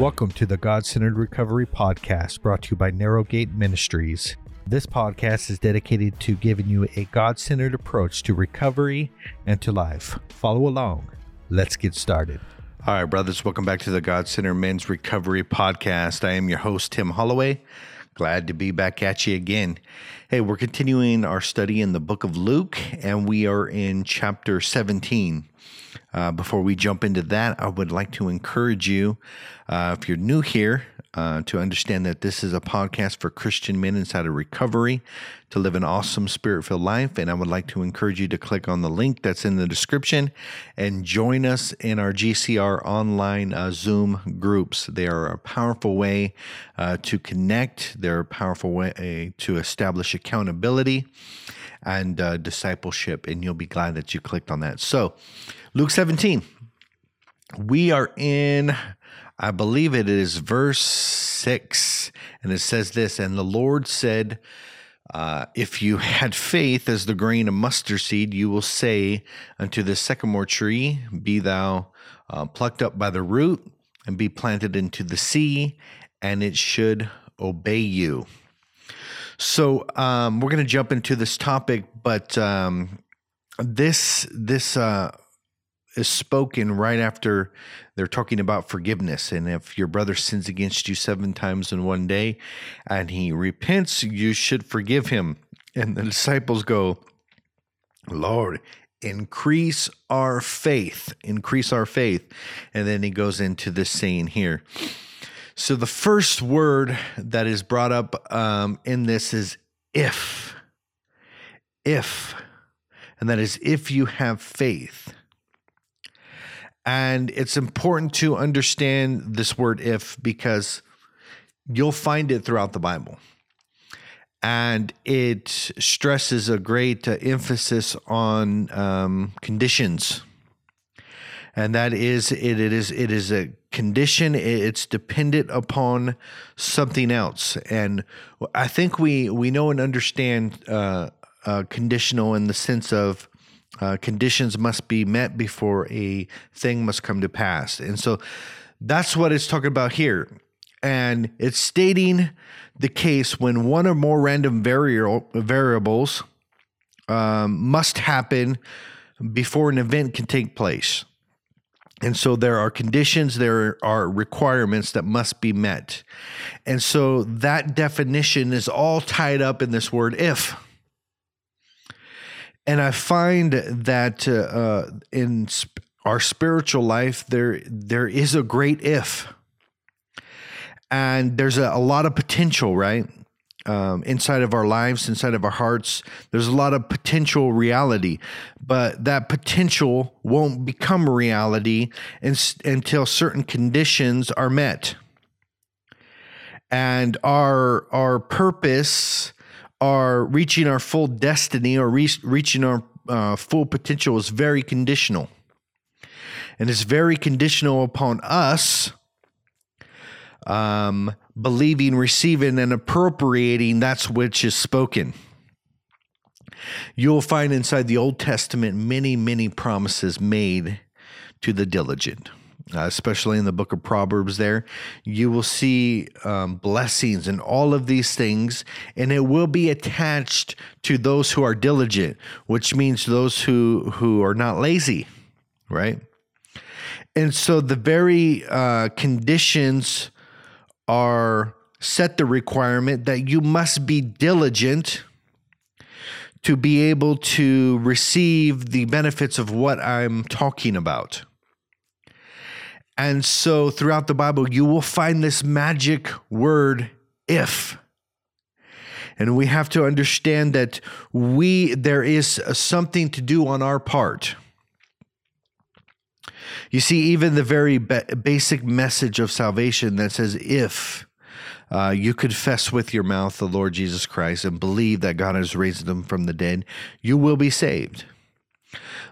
Welcome to the God Centered Recovery Podcast brought to you by Narrowgate Ministries. This podcast is dedicated to giving you a God centered approach to recovery and to life. Follow along. Let's get started. All right, brothers, welcome back to the God Centered Men's Recovery Podcast. I am your host, Tim Holloway. Glad to be back at you again. Hey, we're continuing our study in the book of Luke, and we are in chapter 17. Uh, before we jump into that, I would like to encourage you, uh, if you're new here, uh, to understand that this is a podcast for Christian men inside of recovery to live an awesome spirit filled life. And I would like to encourage you to click on the link that's in the description and join us in our GCR online uh, Zoom groups. They are a powerful way uh, to connect, they're a powerful way to establish accountability and uh, discipleship. And you'll be glad that you clicked on that. So, Luke 17, we are in I believe it is verse six, and it says this And the Lord said, uh, If you had faith as the grain of mustard seed, you will say unto the sycamore tree, Be thou uh, plucked up by the root and be planted into the sea, and it should obey you. So um, we're going to jump into this topic, but um, this this uh, is spoken right after they're talking about forgiveness. And if your brother sins against you seven times in one day and he repents, you should forgive him. And the disciples go, Lord, increase our faith, increase our faith. And then he goes into this saying here. So the first word that is brought up um, in this is if. If. And that is if you have faith. And it's important to understand this word if because you'll find it throughout the Bible. And it stresses a great uh, emphasis on um, conditions. And that is it, it is it is a condition it's dependent upon something else and i think we we know and understand uh, uh, conditional in the sense of uh, conditions must be met before a thing must come to pass. And so that's what it's talking about here. And it's stating the case when one or more random vari- variables um, must happen before an event can take place. And so there are conditions, there are requirements that must be met. And so that definition is all tied up in this word if. And I find that uh, uh, in sp- our spiritual life, there there is a great if, and there's a, a lot of potential, right? Um, inside of our lives, inside of our hearts, there's a lot of potential reality, but that potential won't become reality until certain conditions are met, and our our purpose our reaching our full destiny or re- reaching our uh, full potential is very conditional. And it's very conditional upon us um, believing, receiving, and appropriating that's which is spoken. You'll find inside the Old Testament many, many promises made to the diligent uh, especially in the book of Proverbs, there, you will see um, blessings and all of these things, and it will be attached to those who are diligent, which means those who, who are not lazy, right? And so the very uh, conditions are set the requirement that you must be diligent to be able to receive the benefits of what I'm talking about. And so throughout the Bible, you will find this magic word, if. And we have to understand that we there is something to do on our part. You see, even the very basic message of salvation that says, if uh, you confess with your mouth the Lord Jesus Christ and believe that God has raised him from the dead, you will be saved.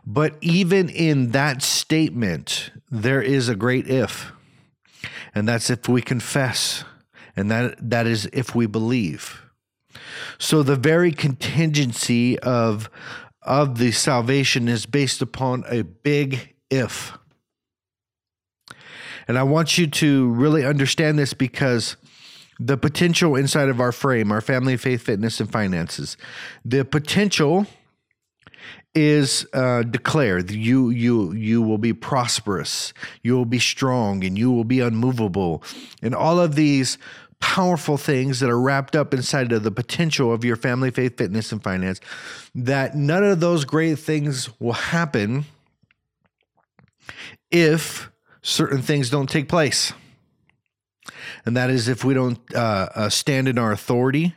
But even in that statement, there is a great if. And that's if we confess. And that that is if we believe. So the very contingency of of the salvation is based upon a big if. And I want you to really understand this because the potential inside of our frame, our family, faith, fitness, and finances, the potential is uh, declared. You you you will be prosperous. You will be strong and you will be unmovable. And all of these powerful things that are wrapped up inside of the potential of your family faith fitness and finance that none of those great things will happen if certain things don't take place and that is if we don't uh, uh, stand in our authority,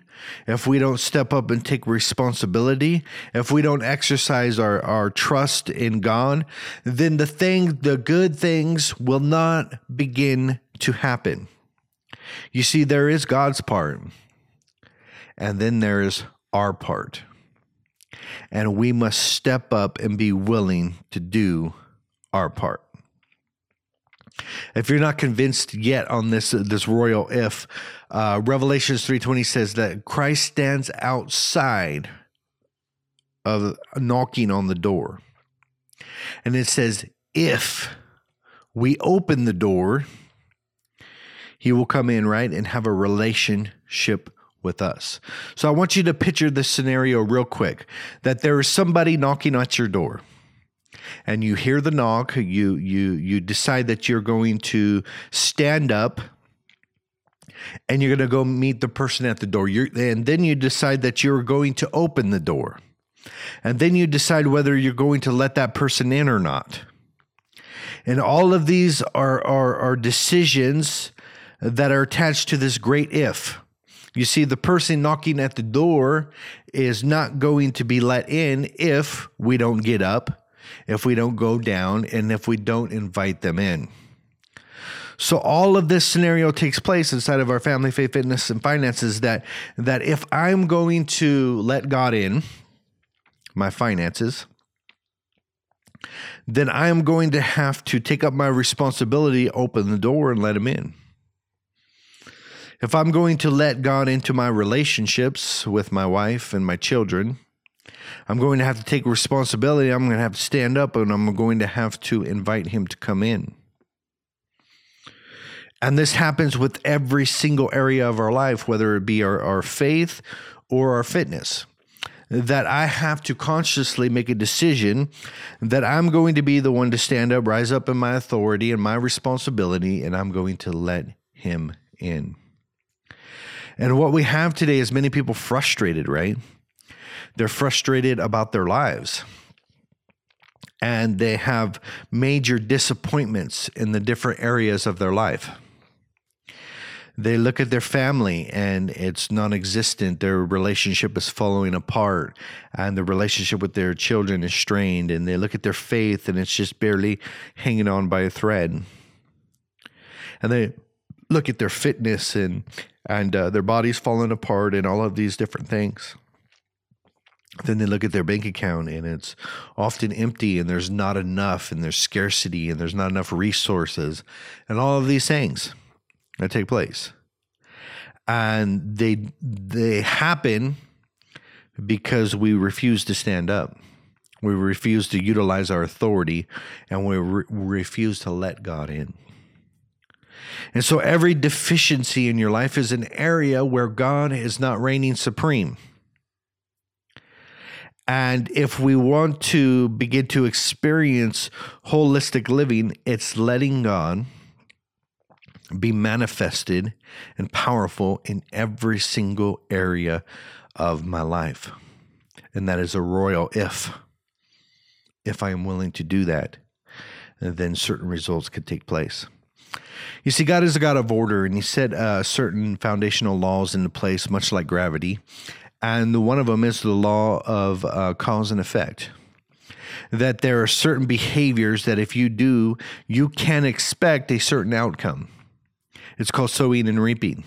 if we don't step up and take responsibility, if we don't exercise our, our trust in God, then the thing, the good things will not begin to happen. You see, there is God's part, and then there is our part. And we must step up and be willing to do our part. If you're not convinced yet on this this royal if, uh, Revelations three twenty says that Christ stands outside of knocking on the door, and it says if we open the door, He will come in right and have a relationship with us. So I want you to picture this scenario real quick: that there is somebody knocking at your door and you hear the knock, you you you decide that you're going to stand up and you're going to go meet the person at the door. You're, and then you decide that you're going to open the door. And then you decide whether you're going to let that person in or not. And all of these are, are, are decisions that are attached to this great if. You see, the person knocking at the door is not going to be let in if we don't get up if we don't go down, and if we don't invite them in. So all of this scenario takes place inside of our family, faith, fitness, and finances. That that if I'm going to let God in my finances, then I am going to have to take up my responsibility, open the door, and let Him in. If I'm going to let God into my relationships with my wife and my children, I'm going to have to take responsibility. I'm going to have to stand up and I'm going to have to invite him to come in. And this happens with every single area of our life, whether it be our, our faith or our fitness. That I have to consciously make a decision that I'm going to be the one to stand up, rise up in my authority and my responsibility, and I'm going to let him in. And what we have today is many people frustrated, right? They're frustrated about their lives. And they have major disappointments in the different areas of their life. They look at their family and it's non existent. Their relationship is falling apart, and the relationship with their children is strained. And they look at their faith and it's just barely hanging on by a thread. And they look at their fitness and and uh, their bodies falling apart and all of these different things then they look at their bank account and it's often empty and there's not enough and there's scarcity and there's not enough resources and all of these things that take place. And they they happen because we refuse to stand up. We refuse to utilize our authority and we re- refuse to let God in. And so every deficiency in your life is an area where God is not reigning supreme and if we want to begin to experience holistic living, it's letting God be manifested and powerful in every single area of my life. And that is a royal if. If I am willing to do that, then certain results could take place. You see, God is a God of order, and He set uh, certain foundational laws into place, much like gravity and one of them is the law of uh, cause and effect. That there are certain behaviors that if you do, you can expect a certain outcome. It's called sowing and reaping.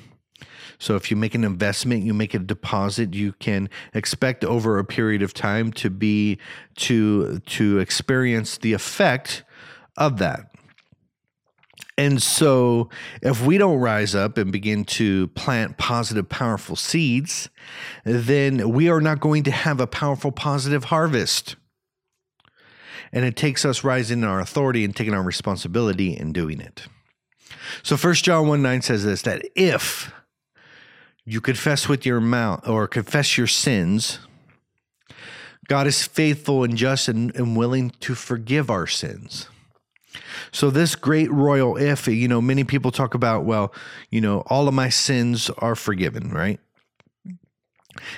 So if you make an investment, you make a deposit, you can expect over a period of time to be to to experience the effect of that. And so, if we don't rise up and begin to plant positive, powerful seeds, then we are not going to have a powerful, positive harvest. And it takes us rising in our authority and taking our responsibility and doing it. So First John 1 9 says this that if you confess with your mouth or confess your sins, God is faithful and just and, and willing to forgive our sins. So this great royal if, you know, many people talk about, well, you know, all of my sins are forgiven, right?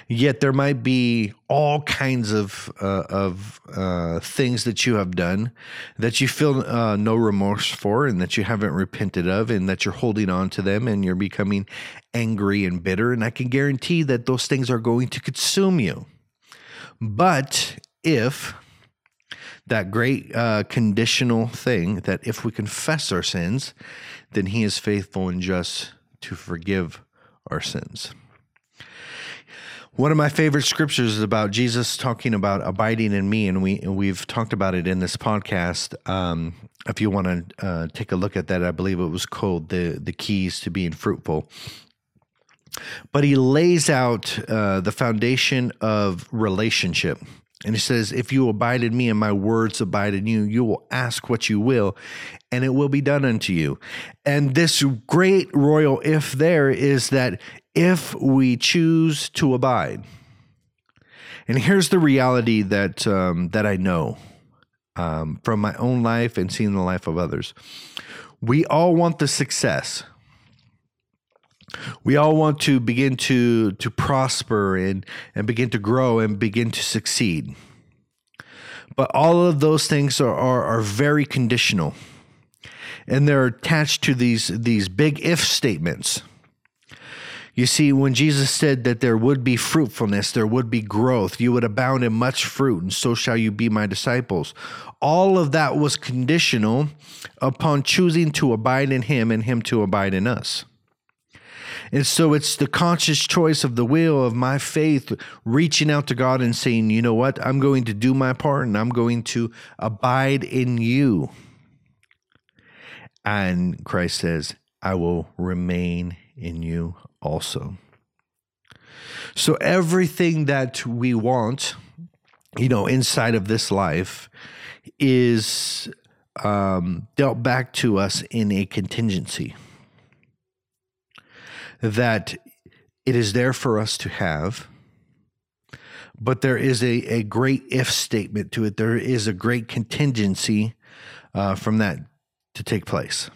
Yet there might be all kinds of uh, of uh, things that you have done that you feel uh, no remorse for, and that you haven't repented of, and that you're holding on to them, and you're becoming angry and bitter. And I can guarantee that those things are going to consume you. But if that great uh, conditional thing that if we confess our sins, then He is faithful and just to forgive our sins. One of my favorite scriptures is about Jesus talking about abiding in me, and we we've talked about it in this podcast. Um, if you want to uh, take a look at that, I believe it was called the the keys to being fruitful. But he lays out uh, the foundation of relationship. And he says, If you abide in me and my words abide in you, you will ask what you will, and it will be done unto you. And this great royal if there is that if we choose to abide. And here's the reality that um, that I know um, from my own life and seeing the life of others. We all want the success. We all want to begin to to prosper and and begin to grow and begin to succeed. But all of those things are, are, are very conditional. And they're attached to these these big if statements. You see, when Jesus said that there would be fruitfulness, there would be growth, you would abound in much fruit, and so shall you be my disciples. All of that was conditional upon choosing to abide in Him and Him to abide in us. And so it's the conscious choice of the will of my faith reaching out to God and saying, you know what, I'm going to do my part and I'm going to abide in you. And Christ says, I will remain in you also. So everything that we want, you know, inside of this life is um, dealt back to us in a contingency. That it is there for us to have, but there is a, a great if statement to it. There is a great contingency uh, from that to take place.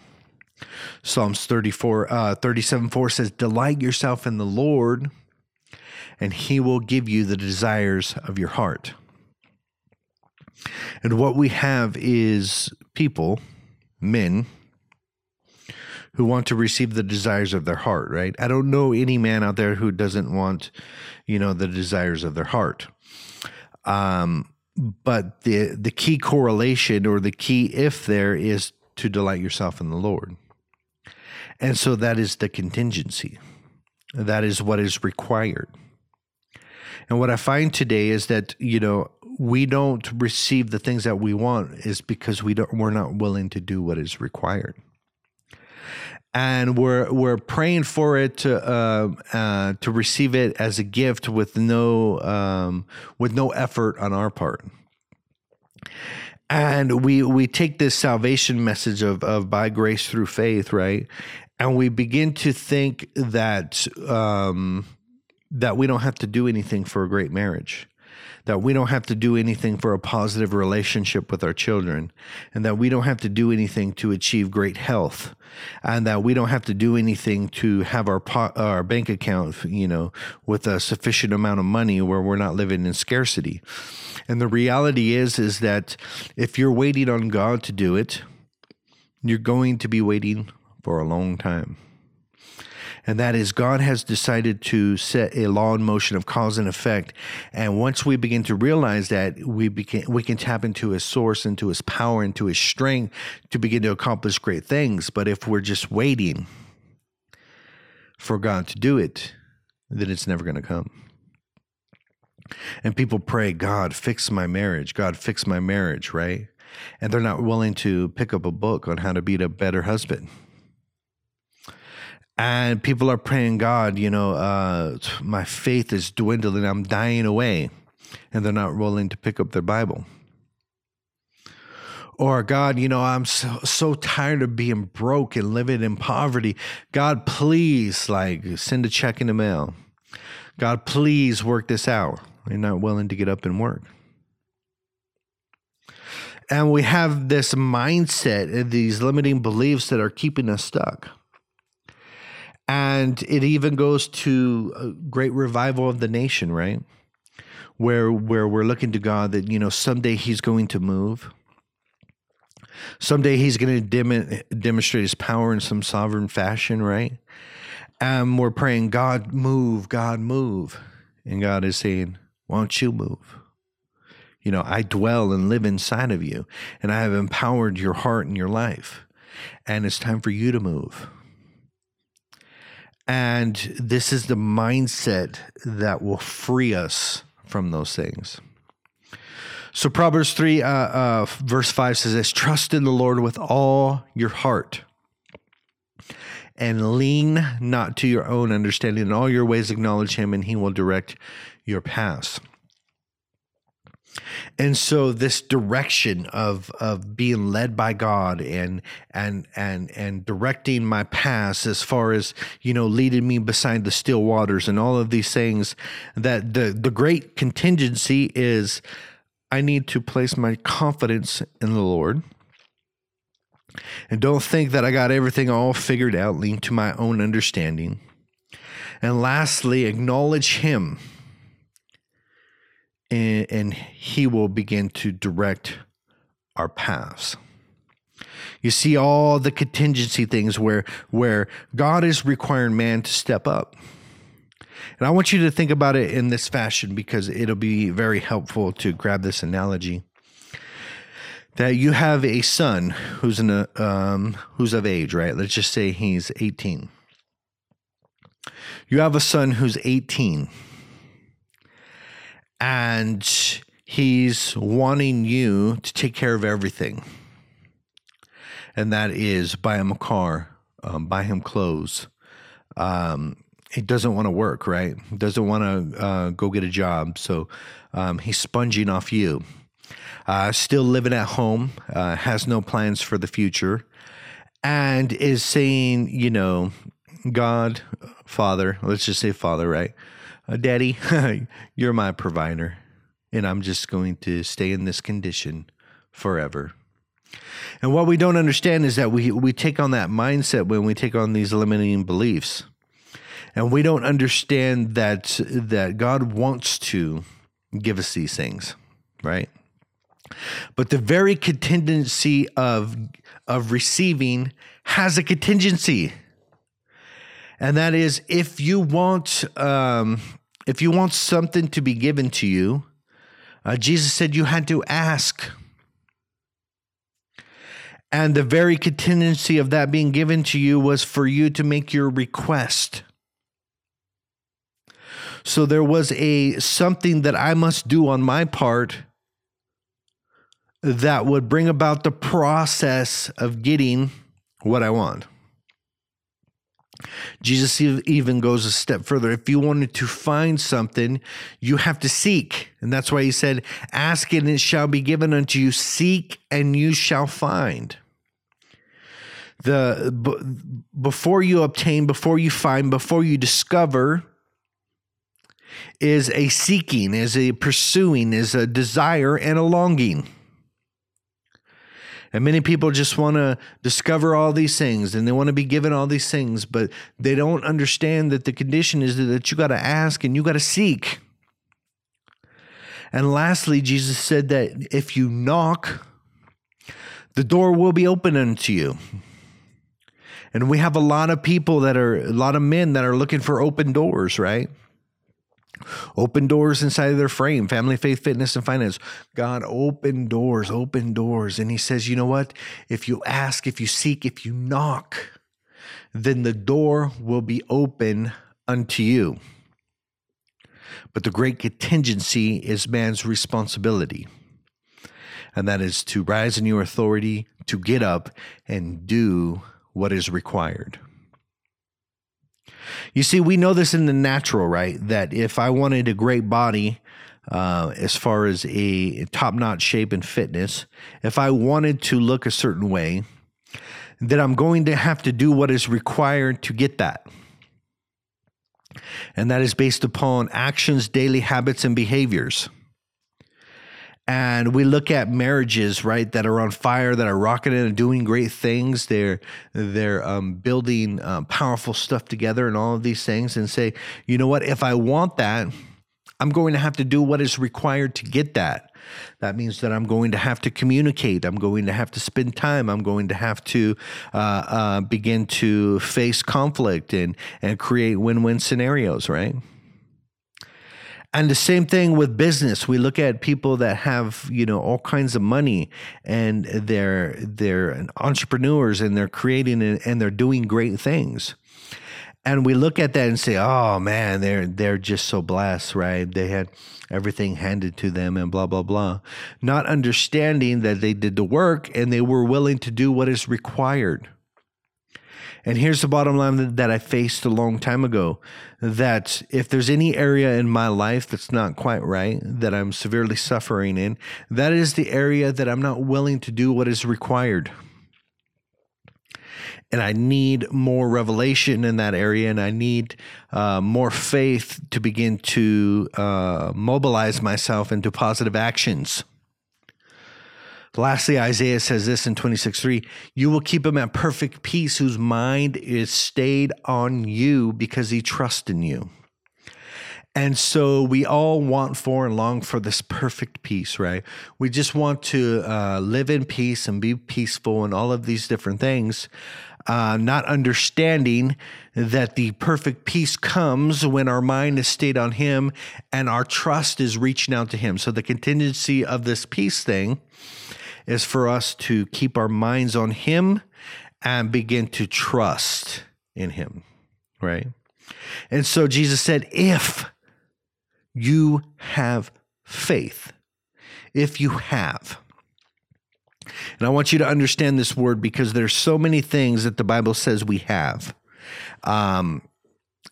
Psalms 34, uh, 37 4 says, Delight yourself in the Lord, and he will give you the desires of your heart. And what we have is people, men, who want to receive the desires of their heart, right? I don't know any man out there who doesn't want, you know, the desires of their heart. Um, but the the key correlation or the key if there is to delight yourself in the Lord. And so that is the contingency. That is what is required. And what I find today is that, you know, we don't receive the things that we want is because we don't we're not willing to do what is required. And we're we're praying for it to uh, uh, to receive it as a gift with no um, with no effort on our part. And we we take this salvation message of of by grace through faith right? And we begin to think that um, that we don't have to do anything for a great marriage, that we don't have to do anything for a positive relationship with our children, and that we don't have to do anything to achieve great health, and that we don't have to do anything to have our our bank account, you know, with a sufficient amount of money where we're not living in scarcity. And the reality is is that if you're waiting on God to do it, you're going to be waiting for a long time. And that is, God has decided to set a law in motion of cause and effect. And once we begin to realize that, we, begin, we can tap into His source, into His power, into His strength to begin to accomplish great things. But if we're just waiting for God to do it, then it's never going to come. And people pray, God, fix my marriage. God, fix my marriage, right? And they're not willing to pick up a book on how to be a better husband and people are praying god you know uh, my faith is dwindling i'm dying away and they're not willing to pick up their bible Or God, you know, I'm so, so tired of being broke and living in poverty. God, please, like, send a check in the mail. God, please work this out. You're not willing to get up and work. And we have this mindset, these limiting beliefs that are keeping us stuck. And it even goes to a great revival of the nation, right? Where where we're looking to God that you know someday He's going to move. Someday He's going to dem- demonstrate His power in some sovereign fashion, right? And we're praying, God, move, God, move. And God is saying, Why don't you move? You know, I dwell and live inside of you, and I have empowered your heart and your life. And it's time for you to move. And this is the mindset that will free us from those things. So Proverbs 3, uh, uh, verse 5 says this Trust in the Lord with all your heart and lean not to your own understanding. In all your ways, acknowledge him, and he will direct your paths. And so this direction of of being led by God and and and and directing my paths as far as you know leading me beside the still waters and all of these things that the the great contingency is I need to place my confidence in the Lord. And don't think that I got everything all figured out, lean to my own understanding. And lastly, acknowledge Him, and, and He will begin to direct our paths. You see all the contingency things where where God is requiring man to step up. And I want you to think about it in this fashion because it'll be very helpful to grab this analogy that you have a son who's in a um, who's of age, right? Let's just say he's 18. You have a son who's 18 and he's wanting you to take care of everything. And that is buy him a car, um, buy him clothes. Um, he doesn't want to work, right? Doesn't want to uh, go get a job. So um, he's sponging off you uh, still living at home, uh, has no plans for the future, and is saying, you know, God, Father, let's just say Father, right? Uh, Daddy, you're my provider, and I'm just going to stay in this condition forever. And what we don't understand is that we, we take on that mindset when we take on these limiting beliefs. And we don't understand that that God wants to give us these things, right? But the very contingency of, of receiving has a contingency. And that is if you want um, if you want something to be given to you, uh, Jesus said you had to ask. And the very contingency of that being given to you was for you to make your request. So there was a something that I must do on my part that would bring about the process of getting what I want. Jesus even goes a step further. If you wanted to find something, you have to seek. And that's why he said, Ask and it shall be given unto you, seek and you shall find. The b- before you obtain, before you find, before you discover is a seeking, is a pursuing, is a desire and a longing. And many people just want to discover all these things and they want to be given all these things, but they don't understand that the condition is that you got to ask and you got to seek. And lastly, Jesus said that if you knock, the door will be open unto you. And we have a lot of people that are, a lot of men that are looking for open doors, right? Open doors inside of their frame, family, faith, fitness, and finance. God, open doors, open doors. And He says, you know what? If you ask, if you seek, if you knock, then the door will be open unto you. But the great contingency is man's responsibility. And that is to rise in your authority, to get up and do what is required. You see, we know this in the natural, right? That if I wanted a great body, uh, as far as a top notch shape and fitness, if I wanted to look a certain way, then I'm going to have to do what is required to get that. And that is based upon actions, daily habits, and behaviors and we look at marriages right that are on fire that are rocking and doing great things. They're they're um, building um, powerful stuff together and all of these things and say you know what? If i want that i'm going to have to do what is required to get that. That means that i'm going to have to communicate. I'm going to have to spend time. I'm going to have to uh, uh, begin to face conflict and and create win-win scenarios right and the same thing with business. We look at people that have, you know, all kinds of money and they're they're entrepreneurs and they're creating and they're doing great things. And we look at that and say, "Oh man, they're they're just so blessed, right? They had everything handed to them and blah blah blah." Not understanding that they did the work and they were willing to do what is required. And here's the bottom line that I faced a long time ago that if there's any area in my life that's not quite right, that I'm severely suffering in, that is the area that I'm not willing to do what is required. And I need more revelation in that area, and I need uh, more faith to begin to uh, mobilize myself into positive actions. Lastly, Isaiah says this in 26 3 You will keep him at perfect peace, whose mind is stayed on you because he trusts in you. And so we all want for and long for this perfect peace, right? We just want to uh, live in peace and be peaceful and all of these different things, uh, not understanding that the perfect peace comes when our mind is stayed on Him and our trust is reaching out to Him. So the contingency of this peace thing is for us to keep our minds on Him and begin to trust in Him, right? And so Jesus said, if you have faith, if you have, and I want you to understand this word because there's so many things that the Bible says we have. Um,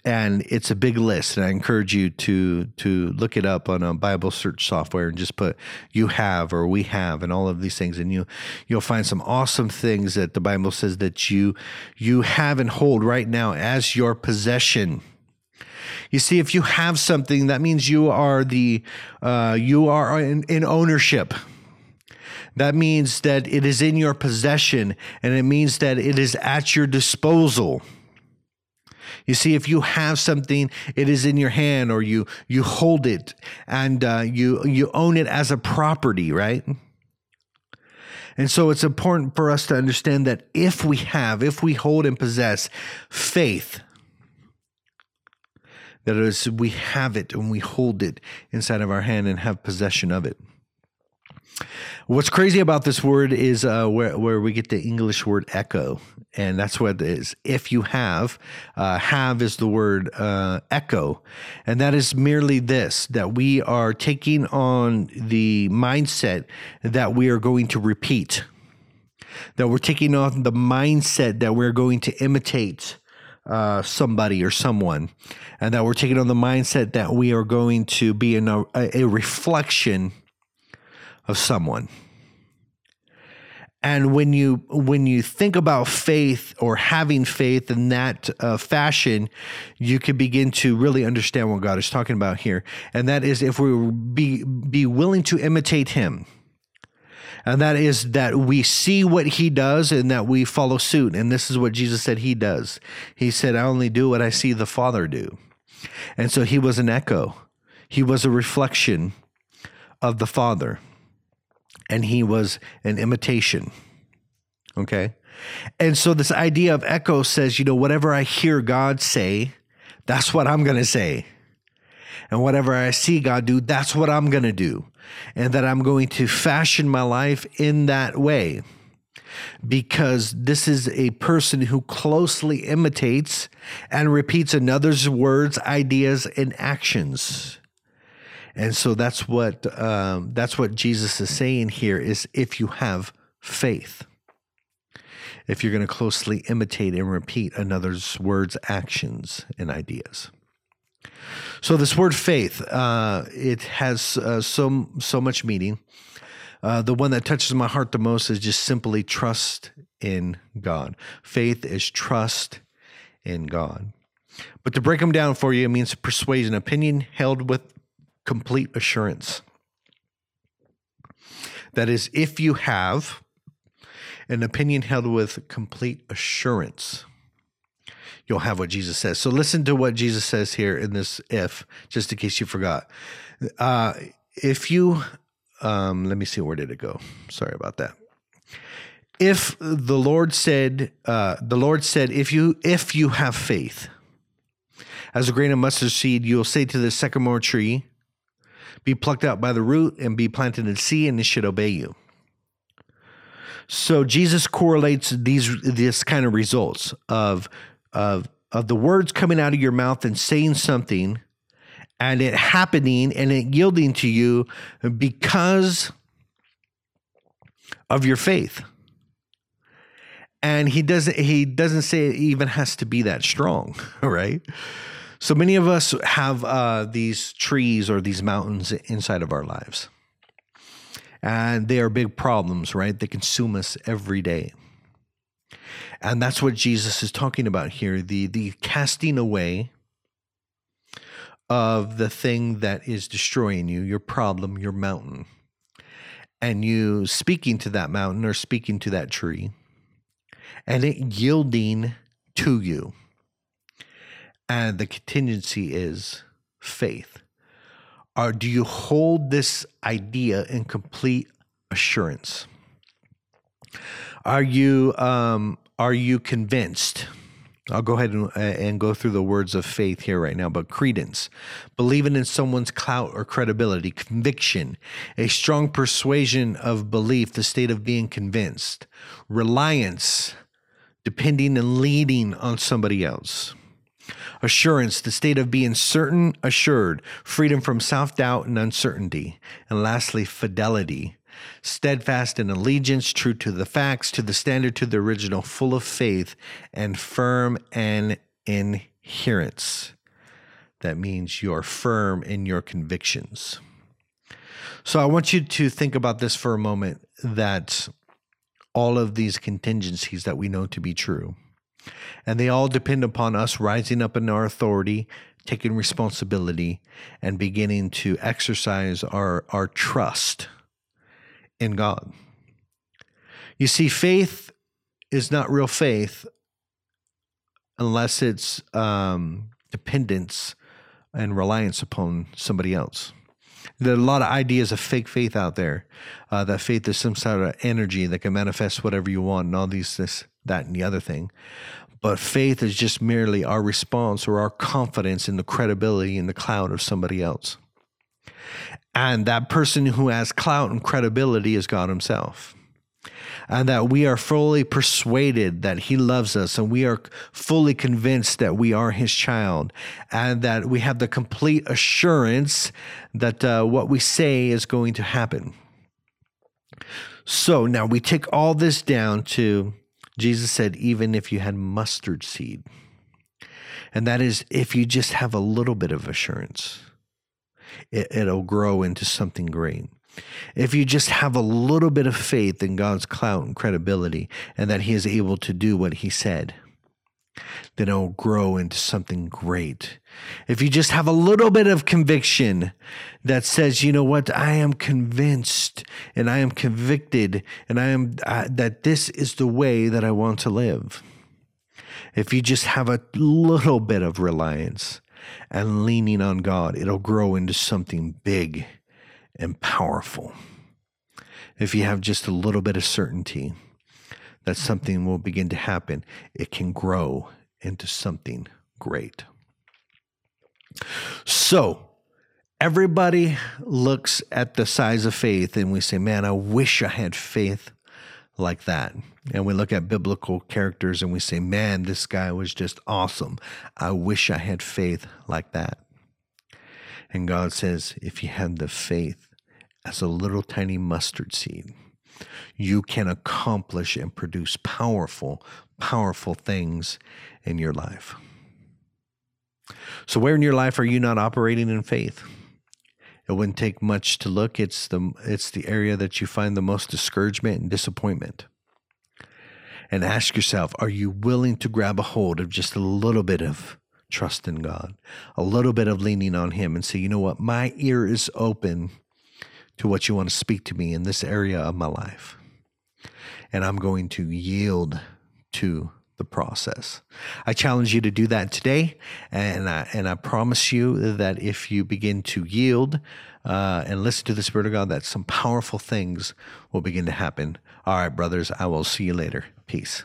and it's a big list and i encourage you to to look it up on a bible search software and just put you have or we have and all of these things and you you'll find some awesome things that the bible says that you you have and hold right now as your possession. You see if you have something that means you are the uh, you are in, in ownership. That means that it is in your possession and it means that it is at your disposal you see, if you have something, it is in your hand, or you you hold it and uh, you you own it as a property, right? And so it's important for us to understand that if we have, if we hold and possess faith, that is, we have it and we hold it inside of our hand and have possession of it. What's crazy about this word is uh, where, where we get the English word echo, and that's what it is. If you have, uh, have is the word uh, echo, and that is merely this that we are taking on the mindset that we are going to repeat, that we're taking on the mindset that we're going to imitate. Uh, somebody or someone, and that we're taking on the mindset that we are going to be a, a reflection of someone. And when you when you think about faith or having faith in that uh, fashion, you can begin to really understand what God is talking about here. And that is if we be be willing to imitate Him, and that is that we see what He does and that we follow suit. And this is what Jesus said He does. He said, "I only do what I see the Father do," and so He was an echo. He was a reflection of the Father and he was an imitation. Okay. And so this idea of echo says, you know, whatever I hear God say, that's what I'm going to say. And whatever I see God do, that's what I'm going to do. And that I'm going to fashion my life in that way. Because this is a person who closely imitates and repeats another's words, ideas, and actions. And so that's what um, that's what Jesus is saying here is if you have faith, if you're going to closely imitate and repeat another's words, actions, and ideas. So this word faith, uh, it has uh, so so much meaning. Uh, the one that touches my heart the most is just simply trust in God. Faith is trust in God. But to break them down for you, it means persuasion, opinion held with complete assurance. That is, if you have an opinion held with complete assurance, you'll have what Jesus says. So listen to what Jesus says here in this if, just in case you forgot. Uh, if you, um, let me see, where did it go? Sorry about that. If the Lord said, uh, the Lord said, if you if you have faith, as a grain of mustard seed, you'll say to the sycamore tree, be plucked out by the root and be planted in sea, and it should obey you. So Jesus correlates these this kind of results of of of the words coming out of your mouth and saying something and it happening and it yielding to you because of your faith. And he doesn't he doesn't say it even has to be that strong, right? So many of us have uh, these trees or these mountains inside of our lives. And they are big problems, right? They consume us every day. And that's what Jesus is talking about here the, the casting away of the thing that is destroying you, your problem, your mountain, and you speaking to that mountain or speaking to that tree, and it yielding to you. And the contingency is faith. Or do you hold this idea in complete assurance? Are you um, are you convinced? I'll go ahead and, uh, and go through the words of faith here right now, but credence, believing in someone's clout or credibility, conviction, a strong persuasion of belief, the state of being convinced, reliance, depending and leading on somebody else assurance, the state of being certain, assured, freedom from self doubt and uncertainty. And lastly, fidelity, steadfast in allegiance, true to the facts, to the standard, to the original, full of faith, and firm and adherence. That means you're firm in your convictions. So I want you to think about this for a moment that all of these contingencies that we know to be true and they all depend upon us rising up in our authority, taking responsibility, and beginning to exercise our, our trust in God. You see, faith is not real faith unless it's um, dependence and reliance upon somebody else. There are a lot of ideas of fake faith out there. Uh, that faith is some sort of energy that can manifest whatever you want, and all these this that and the other thing. But faith is just merely our response or our confidence in the credibility in the clout of somebody else. And that person who has clout and credibility is God Himself. And that we are fully persuaded that He loves us, and we are fully convinced that we are His child, and that we have the complete assurance that uh, what we say is going to happen. So now we take all this down to Jesus said, even if you had mustard seed. And that is, if you just have a little bit of assurance, it, will grow into something great. If you just have a little bit of faith in God's clout and credibility and that He is able to do what He said, then it'll grow into something great. If you just have a little bit of conviction that says, you know what, I am convinced and I am convicted and I am uh, that this is the way that I want to live. If you just have a little bit of reliance and leaning on God, it'll grow into something big and powerful. If you have just a little bit of certainty, that something will begin to happen, it can grow into something great. So, everybody looks at the size of faith and we say, Man, I wish I had faith like that. And we look at biblical characters and we say, Man, this guy was just awesome. I wish I had faith like that. And God says, If you had the faith as a little tiny mustard seed, you can accomplish and produce powerful, powerful things in your life. So, where in your life are you not operating in faith? It wouldn't take much to look. It's the it's the area that you find the most discouragement and disappointment. And ask yourself, are you willing to grab a hold of just a little bit of trust in God, a little bit of leaning on Him and say, you know what, my ear is open to what you want to speak to me in this area of my life. And I'm going to yield to the process. I challenge you to do that today, and I, and I promise you that if you begin to yield uh, and listen to the Spirit of God, that some powerful things will begin to happen. All right, brothers, I will see you later. Peace.